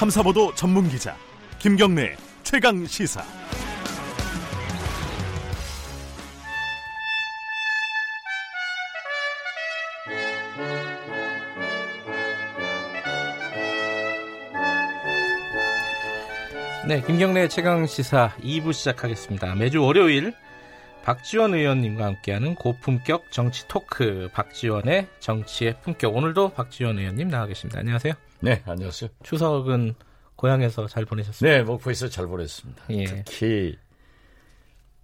탐사보도 전문 기자 김경래 최강 시사. 네, 김경래 최강 시사 2부 시작하겠습니다. 매주 월요일 박지원 의원님과 함께하는 고품격 정치 토크 박지원의 정치의 품격. 오늘도 박지원 의원님 나와 계십니다. 안녕하세요. 네, 안녕하세요. 추석은 고향에서 잘 보내셨습니까? 네, 목포에서 잘 보냈습니다. 예. 특히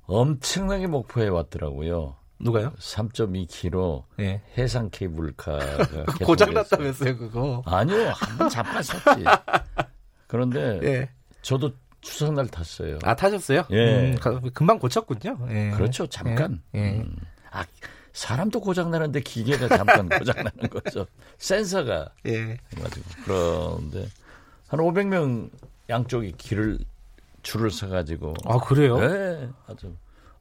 엄청나게 목포에 왔더라고요. 누가요? 3.2km 예. 해상 케이블카가 고장 개통됐어요. 났다면서요, 그거. 아니요, 한번 섰지. 그런데 예. 저도 추석날 탔어요. 아, 타셨어요? 예. 음, 가- 금방 고쳤군요. 예. 그렇죠, 잠깐. 예. 예. 음. 아, 사람도 고장 나는데 기계가 잠깐 고장 나는 거죠. 센서가 예. 해가지고 그런데 한 500명 양쪽이 길을 줄을 서가지고 아, 그래요? 네, 아주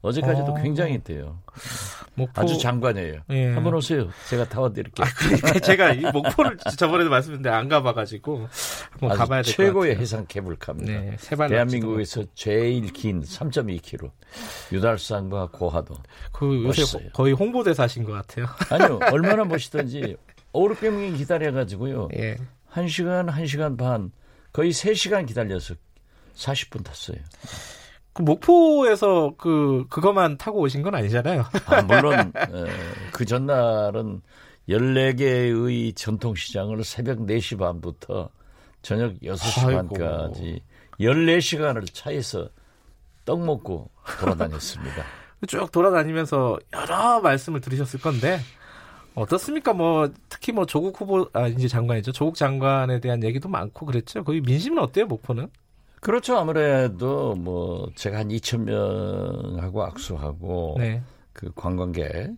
어제까지도 어. 굉장히 돼요. 목포. 아주 장관이에요. 예. 한번 오세요. 제가 타워드릴게요. 아, 그러니까 제가 이 목포를 저번에도 말씀드렸는데 안 가봐가지고 한번 가봐야 될것 최고의 같아요. 해상 케이블카입니다. 네, 대한민국에서 제일 긴 3.2km. 유달산과 고하도. 그 요새 멋있어요. 거의 홍보대사신 것 같아요. 아니요, 얼마나 멋있던지 5, 600명이 기다려가지고요. 예. 1 시간, 1 시간 반, 거의 3 시간 기다려서 40분 탔어요. 그 목포에서 그 그거만 타고 오신 건 아니잖아요. 아, 물론 에, 그 전날은 14개의 전통시장을 새벽 4시 반부터 저녁 6시 아이고. 반까지 14시간을 차에서 떡 먹고 돌아다녔습니다. 쭉 돌아다니면서 여러 말씀을 들으셨을 건데 어떻습니까? 뭐 특히 뭐 조국 후보 아 이제 장관이죠. 조국 장관에 대한 얘기도 많고 그랬죠. 거기 민심은 어때요, 목포는? 그렇죠. 아무래도 뭐 제가 한 2천 명하고 악수하고 네. 그 관광객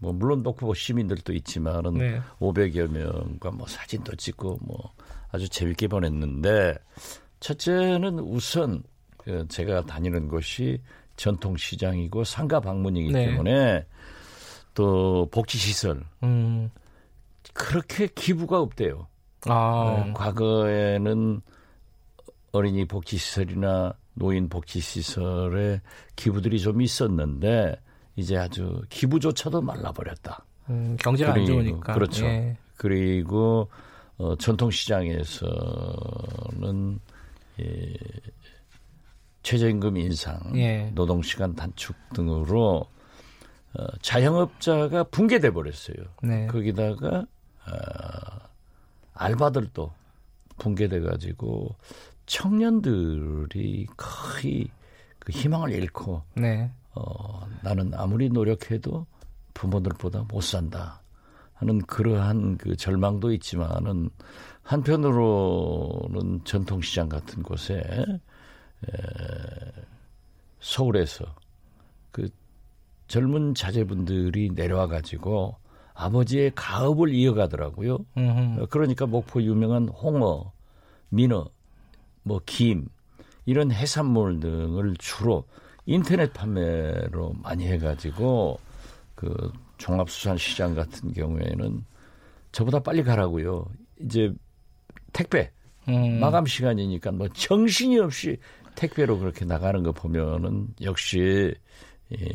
뭐 물론 녹포 시민들도 있지만은 네. 500여 명과 뭐 사진도 찍고 뭐 아주 재밌게 보냈는데 첫째는 우선 그 제가 다니는 곳이 전통 시장이고 상가 방문이기 네. 때문에 또 복지 시설 음. 그렇게 기부가 없대요. 아. 네, 과거에는 어린이 복지시설이나 노인 복지시설에 기부들이 좀 있었는데 이제 아주 기부조차도 말라버렸다. 음, 경제가 안 그리고, 좋으니까. 그렇죠. 예. 그리고 어, 전통시장에서는 예, 최저임금 인상, 예. 노동시간 단축 등으로 어, 자영업자가 붕괴돼 버렸어요. 네. 거기다가 어, 알바들도 붕괴돼 가지고 청년들이 거의 그 희망을 잃고 네. 어, 나는 아무리 노력해도 부모들보다 못 산다 하는 그러한 그 절망도 있지만은 한편으로는 전통시장 같은 곳에 에, 서울에서 그 젊은 자제분들이 내려와 가지고 아버지의 가업을 이어가더라고요. 음흠. 어, 그러니까 목포 유명한 홍어, 민어, 뭐 김 이런 해산물 등을 주로 인터넷 판매로 많이 해가지고 그 종합수산시장 같은 경우에는 저보다 빨리 가라고요. 이제 택배 음. 마감 시간이니까 뭐 정신이 없이 택배로 그렇게 나가는 거 보면은 역시 예,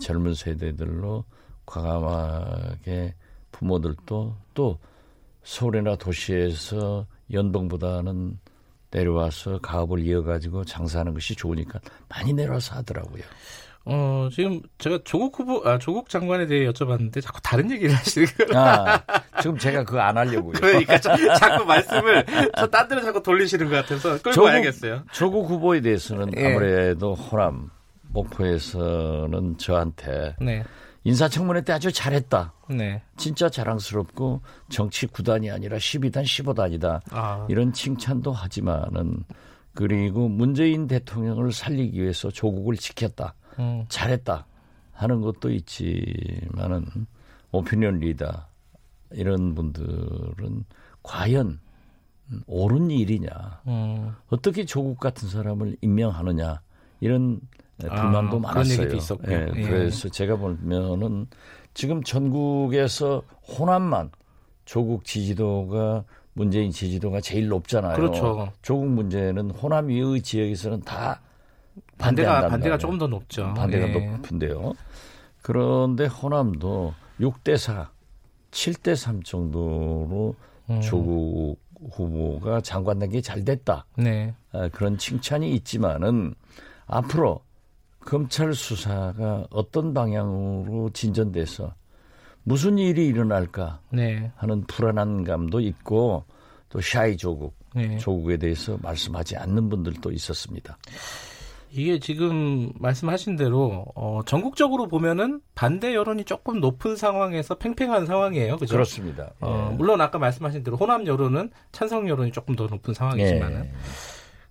젊은 세대들로 과감하게 부모들도 또 서울이나 도시에서 연봉보다는 내려와서 가업을 이어가지고 장사하는 것이 좋으니까 많이 내려와서 하더라고요. 어, 지금 제가 조국 후보, 아, 조국 장관에 대해 여쭤봤는데 자꾸 다른 얘기를 하시는 거예요. 아, 지금 제가 그거 안 하려고요. 그러니까 자, 자꾸 말씀을 저딴 데로 자꾸 돌리시는 것 같아서 끌고 조국- 와야겠어요. 조국 후보에 대해서는 예. 아무래도 호남, 목포에서는 저한테 네. 인사청문회 때 아주 잘했다. 네. 진짜 자랑스럽고 정치 9단이 아니라 12단, 15단이다. 아, 이런 칭찬도 하지만은 그리고 문재인 대통령을 살리기 위해서 조국을 지켰다. 음, 잘했다 하는 것도 있지만은 오피니언 리더 이런 분들은 과연 옳은 일이냐 음. 어떻게 조국 같은 사람을 임명하느냐 이런 불만도 아, 그런 많았어요. 얘기도 있었고요. 예, 예. 그래서 제가 보면은 지금 전국에서 호남만 조국 지지도가 문재인 지지도가 제일 높잖아요. 그렇죠. 조국 문제는 호남 이의 지역에서는 다 반대가 반대가 조금 더 높죠. 반대가 예. 높은데요. 그런데 호남도 6대 4, 7대 3 정도로 음. 조국 후보가 장관 단계 잘 됐다. 네. 아, 그런 칭찬이 있지만은 앞으로 검찰 수사가 어떤 방향으로 진전돼서 무슨 일이 일어날까 네. 하는 불안한 감도 있고 또 샤이 조국, 네. 조국에 대해서 말씀하지 않는 분들도 있었습니다. 이게 지금 말씀하신 대로 어, 전국적으로 보면은 반대 여론이 조금 높은 상황에서 팽팽한 상황이에요. 그죠? 그렇습니다. 어, 예. 물론 아까 말씀하신 대로 호남 여론은 찬성 여론이 조금 더 높은 상황이지만은. 예.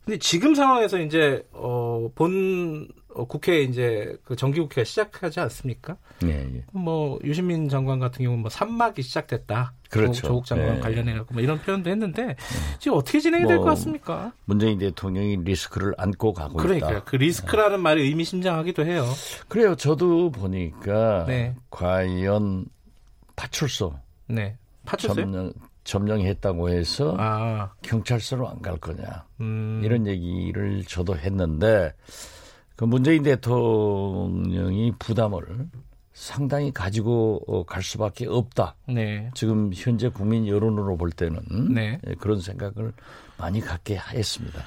근데 지금 상황에서 이제 어, 본 어, 국회 이제 그 정기국회가 시작하지 않습니까? 네, 예. 뭐 유시민 장관 같은 경우는 뭐 산막이 시작됐다. 그렇죠. 조국 장관 네. 관련해 갖고 뭐 이런 표현도 했는데 네. 지금 어떻게 진행이 뭐 될것 같습니까? 문재인 대통령이 리스크를 안고 가고 그러니까요. 있다. 그 리스크라는 네. 말이 의미심장하기도 해요. 그래요. 저도 보니까 네. 과연 파출소 네. 파출소 점령, 점령했다고 해서 아. 경찰서로 안 갈 거냐 음. 이런 얘기를 저도 했는데 그 문재인 대통령이 부담을 상당히 가지고 어, 갈 수밖에 없다. 네. 지금 현재 국민 여론으로 볼 때는 네. 예, 그런 생각을 많이 갖게 했습니다.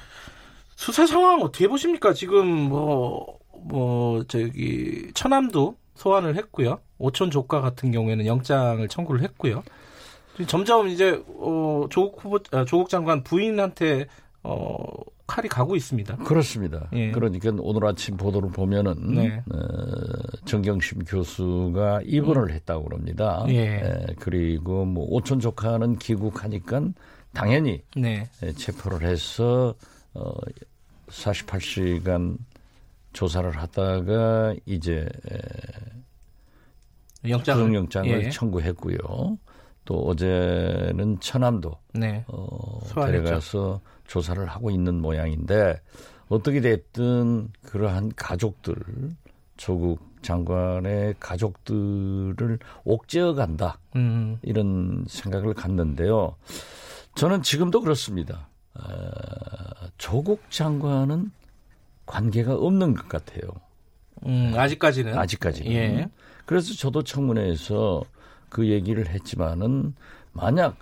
수사 상황 어떻게 보십니까? 지금 뭐뭐 뭐 저기 천암도 소환을 했고요. 오천 조카 같은 경우에는 영장을 청구를 했고요. 점점 이제 어, 조국 후보 아, 조국 장관 부인한테 어, 칼이 가고 있습니다. 그렇습니다. 예. 그러니까 오늘 아침 보도를 보면은 네. 어, 정경심 교수가 입원을 음. 했다고 그럽니다. 예. 예. 그리고 뭐 오촌 조카는 귀국하니까 당연히 네. 예, 체포를 해서 어, 48시간 조사를 하다가 이제 영장을, 영장을 예. 청구했고요. 또 어제는 천암도 네. 어, 데려가서 조사를 하고 있는 모양인데 어떻게 됐든 그러한 가족들 조국 장관의 가족들을 옥죄어 간다 음. 이런 생각을 갖는데요. 저는 지금도 그렇습니다. 어, 조국 장관은 관계가 없는 것 같아요. 음, 아직까지는 아직까지는. 예. 그래서 저도 청문회에서 그 얘기를 했지만은 만약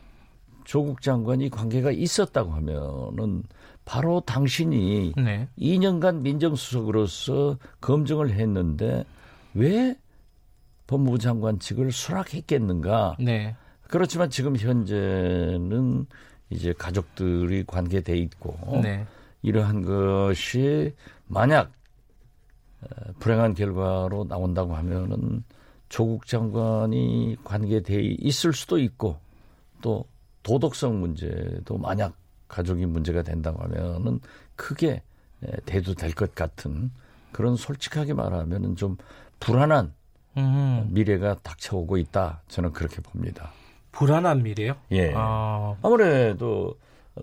조국 장관이 관계가 있었다고 하면은 바로 당신이 네. 2년간 민정수석으로서 검증을 했는데 왜 법무부 장관 측을 수락했겠는가? 네. 그렇지만 지금 현재는 이제 가족들이 관계돼 있고 네. 이러한 것이 만약 어, 불행한 결과로 나온다고 하면은 조국 장관이 관계돼 있을 수도 있고 또 도덕성 문제도 만약 가족이 문제가 된다고 하면은 크게 대두 될 것 같은 그런 솔직하게 말하면은 좀 불안한 음. 미래가 닥쳐오고 있다. 저는 그렇게 봅니다. 불안한 미래요? 예. 아. 아무래도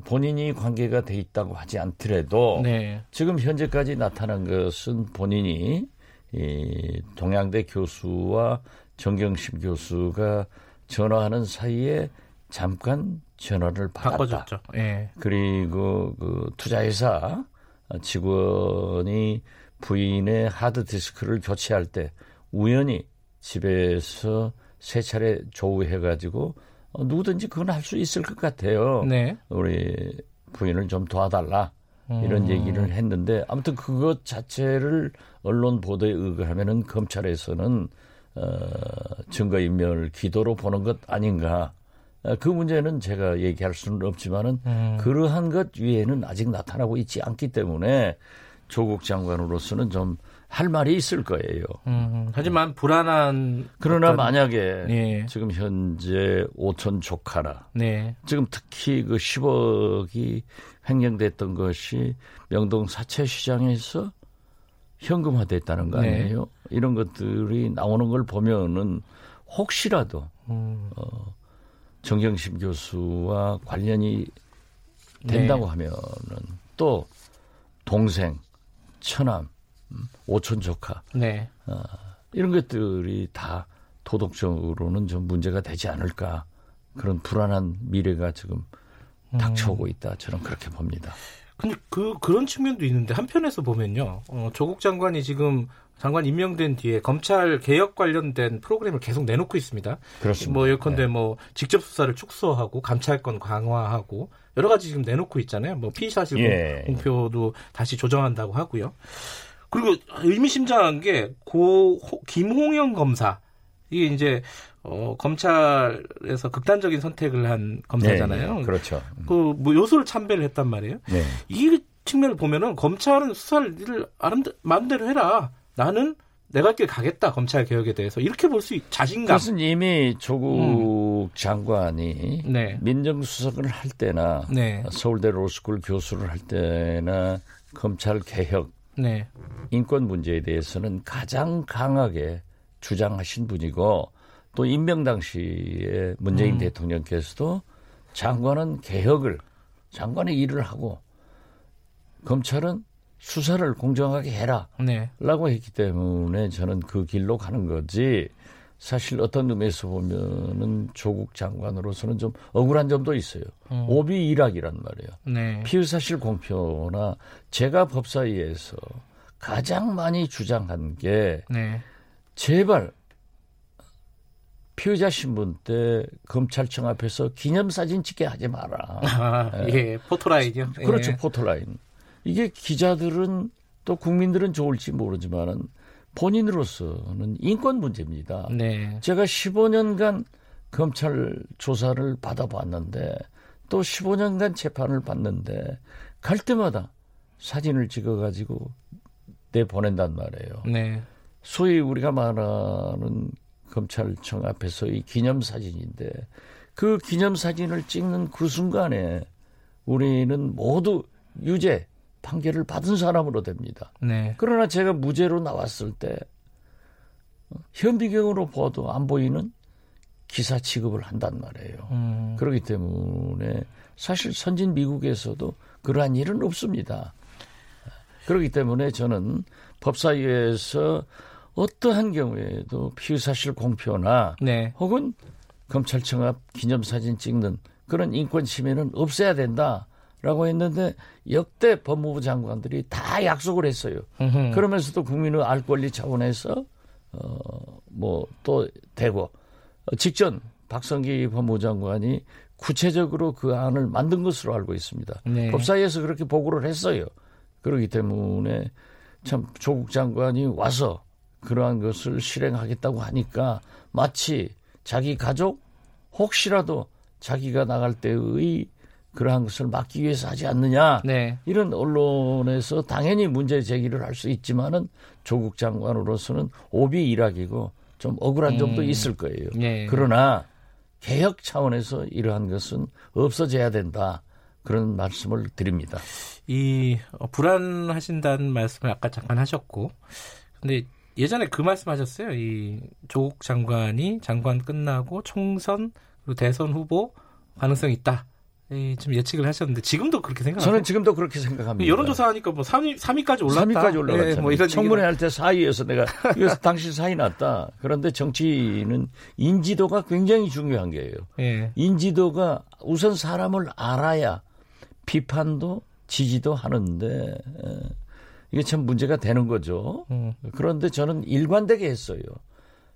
본인이 관계가 돼 있다고 하지 않더라도 네. 지금 현재까지 나타난 것은 본인이 이 동양대 교수와 정경심 교수가 전화하는 사이에 잠깐 전화를 받았다. 바꿔줬죠. 예. 그리고 그 투자회사 직원이 부인의 하드디스크를 교체할 때 우연히 집에서 세 차례 조우해가지고 어, 누구든지 그건 할 수 있을 것 같아요. 네. 우리 부인을 좀 도와달라. 이런 음. 얘기를 했는데 아무튼 그것 자체를 언론 보도에 의거하면은 검찰에서는 어, 증거인멸 기도로 보는 것 아닌가. 어, 그 문제는 제가 얘기할 수는 없지만은 음. 그러한 것 위에는 아직 나타나고 있지 않기 때문에 조국 장관으로서는 좀 할 말이 있을 거예요. 음, 하지만 불안한. 그러나 어떤... 만약에 네. 지금 현재 5천 조카라. 네. 지금 특히 그 10억이 횡령됐던 것이 명동 사채 시장에서 현금화됐다는 거 네. 아니에요? 네. 이런 것들이 나오는 걸 보면은 혹시라도 음. 어, 정경심 교수와 관련이 된다고 네. 하면은 또 동생, 처남, 음, 오촌 조카 네. 어, 이런 것들이 다 도덕적으로는 좀 문제가 되지 않을까 그런 불안한 미래가 지금 닥쳐오고 있다. 저는 그렇게 봅니다. 근데 그 그런 측면도 있는데 한편에서 보면요, 어, 조국 장관이 지금 장관 임명된 뒤에 검찰 개혁 관련된 프로그램을 계속 내놓고 있습니다. 그렇습니다. 뭐 예컨대 네. 뭐 직접 수사를 축소하고 감찰권 강화하고 여러 가지 지금 내놓고 있잖아요. 뭐 피의 사실 예. 공표도 다시 조정한다고 하고요. 그리고 의미심장한 게 고 김홍영 검사 이게 이제 어, 검찰에서 극단적인 선택을 한 검사잖아요. 네, 네, 그렇죠. 그 뭐 요소를 참배를 했단 말이에요. 네. 이 측면을 보면은 검찰은 수사를 마음대로 해라. 나는 내가 길 가겠다 검찰 개혁에 대해서 이렇게 볼 수 자신감. 그것은 이미 조국 음. 장관이 네. 민정수석을 할 때나 네. 서울대 로스쿨 교수를 할 때나 검찰 개혁, 네. 인권 문제에 대해서는 가장 강하게 주장하신 분이고 또 임명 당시에 문재인 음. 대통령께서도 장관은 개혁을 장관의 일을 하고 검찰은 수사를 공정하게 해라. 네. 라고 했기 때문에 저는 그 길로 가는 거지. 사실 어떤 의미에서 보면은 조국 장관으로서는 좀 억울한 점도 있어요. 음. 오비 일학이란 말이에요. 네. 피의 사실 공표나 제가 법사위에서 가장 많이 주장한 게 네. 제발 피의자 신분 때 검찰청 앞에서 기념사진 찍게 하지 마라. 아, 예, 포토라인이요. 그렇죠, 예. 포토라인. 이게 기자들은 또 국민들은 좋을지 모르지만은 본인으로서는 인권 문제입니다. 네. 제가 15년간 검찰 조사를 받아봤는데 또 15년간 재판을 받는데 갈 때마다 사진을 찍어가지고 내 보낸단 말이에요. 네. 소위 우리가 말하는 검찰청 앞에서의 기념사진인데 그 기념사진을 찍는 그 순간에 우리는 모두 유죄 판결을 받은 사람으로 됩니다. 네. 그러나 제가 무죄로 나왔을 때 현비경으로 봐도 안 보이는 기사 취급을 한단 말이에요. 음. 그렇기 때문에 사실 선진 미국에서도 그러한 일은 없습니다. 그렇기 때문에 저는 법사위에서 어떠한 경우에도 피의사실 공표나 네. 혹은 검찰청 앞 기념사진 찍는 그런 인권 침해는 없애야 된다. 라고 했는데 역대 법무부 장관들이 다 약속을 했어요. 으흠. 그러면서도 국민의 알 권리 차원에서 어뭐 또 되고 어, 직전 박성기 법무부 장관이 구체적으로 그 안을 만든 것으로 알고 있습니다. 네. 법사위에서 그렇게 보고를 했어요. 그렇기 때문에 참 조국 장관이 와서 그러한 것을 실행하겠다고 하니까 마치 자기 가족 혹시라도 자기가 나갈 때의 그러한 것을 막기 위해서 하지 않느냐. 네. 이런 언론에서 당연히 문제 제기를 할 수 있지만은 조국 장관으로서는 오비 일학이고 좀 억울한 점도 음. 있을 거예요. 네. 그러나 개혁 차원에서 이러한 것은 없어져야 된다. 그런 말씀을 드립니다. 이 어, 불안하신다는 말씀을 아까 잠깐 하셨고, 근데 예전에 그 말씀하셨어요. 이 조국 장관이 장관 끝나고 총선 그리고 대선 후보 가능성 이 있다. 예, 좀 예측을 하셨는데 지금도 그렇게 생각하세요? 저는 지금도 그렇게 생각합니다. 여론조사 하니까 뭐 3위, 3위까지 올랐다. 3위까지 올라갔잖아요. 예, 뭐 이런 청문회 할때 4위여서 내가 이거 당시 4위 났다. 그런데 정치는 인지도가 굉장히 중요한 게예요. 예. 인지도가 우선 사람을 알아야 비판도 지지도 하는데 예, 이게 참 문제가 되는 거죠. 음. 그런데 저는 일관되게 했어요.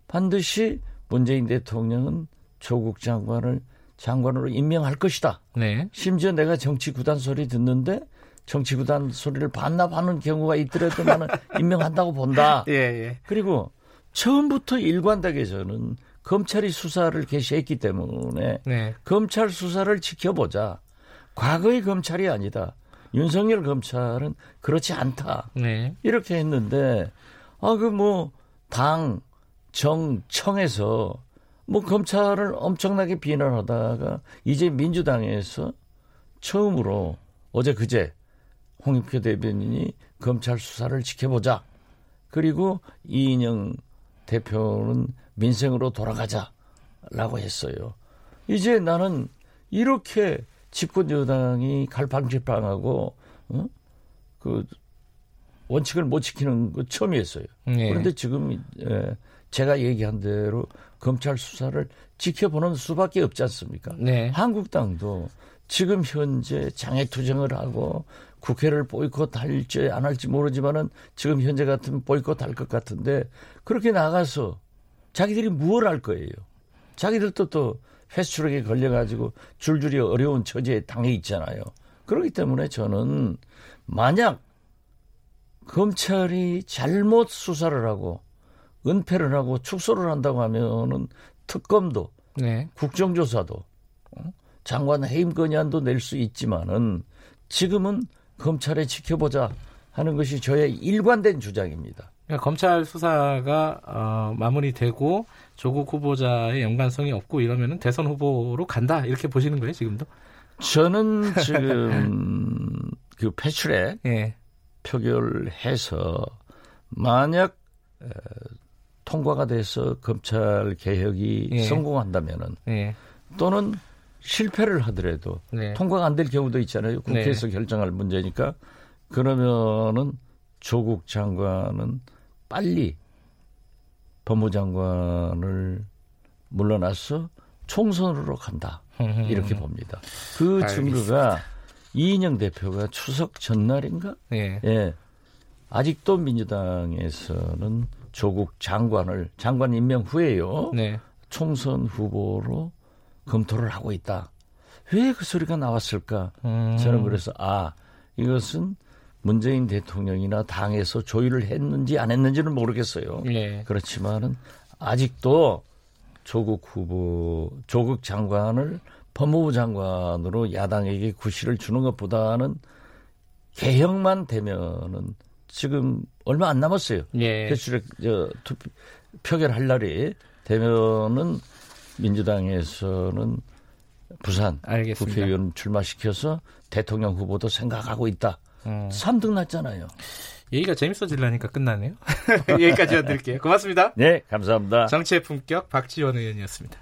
반드시 문재인 대통령은 조국 장관을 장관으로 임명할 것이다. 네. 심지어 내가 정치 구단 소리 듣는데 정치 구단 소리를 반납하는 경우가 있더라도 나는 임명한다고 본다. 예, 예. 그리고 처음부터 일관되게 저는 검찰이 수사를 개시했기 때문에 네. 검찰 수사를 지켜보자. 과거의 검찰이 아니다. 윤석열 검찰은 그렇지 않다. 네. 이렇게 했는데 아 그 뭐 당, 정, 청에서 뭐 검찰을 엄청나게 비난하다가 이제 민주당에서 처음으로 어제 그제 홍익표 대변인이 검찰 수사를 지켜보자. 그리고 이인영 대표는 민생으로 돌아가자라고 했어요. 이제 나는 이렇게 집권 여당이 갈팡질팡하고 어? 그 원칙을 못 지키는 거 처음이었어요. 네. 그런데 지금 예, 제가 얘기한 대로 검찰 수사를 지켜보는 수밖에 없지 않습니까? 네. 한국당도 지금 현재 장애 투쟁을 하고 국회를 보이콧할지 안 할지 모르지만은 지금 현재 같으면 보이콧할 것 같은데 그렇게 나가서 자기들이 무엇 할 거예요. 자기들도 또 패스트트랙에 걸려가지고 줄줄이 어려운 처지에 당해 있잖아요. 그렇기 때문에 저는 만약 검찰이 잘못 수사를 하고 은폐를 하고 축소를 한다고 하면은 특검도 네. 국정조사도 어? 장관 해임 건의안도 낼 수 있지만은 지금은 검찰에 지켜보자 하는 것이 저의 일관된 주장입니다. 그러니까 검찰 수사가 어, 마무리되고 조국 후보자의 연관성이 없고 이러면은 대선 후보로 간다 이렇게 보시는 거예요 지금도? 저는 지금 그 패출에 예. 표결해서 만약 에, 통과가 돼서 검찰 개혁이 예. 성공한다면은 예. 또는 실패를 하더라도 네. 통과가 안 될 경우도 있잖아요. 국회에서 네. 결정할 문제니까 그러면은 조국 장관은 빨리 법무장관을 물러나서 총선으로 간다. 이렇게 봅니다. 그 증거가 이인영 대표가 추석 전날인가? 네. 예. 아직도 민주당에서는 조국 장관을 장관 임명 후에요. 네. 총선 후보로 검토를 하고 있다. 왜 그 소리가 나왔을까? 음. 저는 그래서 아 이것은 문재인 대통령이나 당에서 조율을 했는지 안 했는지는 모르겠어요. 네. 그렇지만은 아직도 조국 후보, 조국 장관을 법무부 장관으로 야당에게 구실을 주는 것보다는 개혁만 되면은 지금 얼마 안 남았어요. 예. 대출에 저 투표, 표결할 날이 되면은 민주당에서는 부산 알겠습니다. 국회의원 출마시켜서 대통령 후보도 생각하고 있다. 음. 3등 났잖아요. 얘기가 재밌어질라니까 끝나네요. 여기까지 드릴게요. 고맙습니다. 네, 감사합니다. 정치의 품격 박지원 의원이었습니다.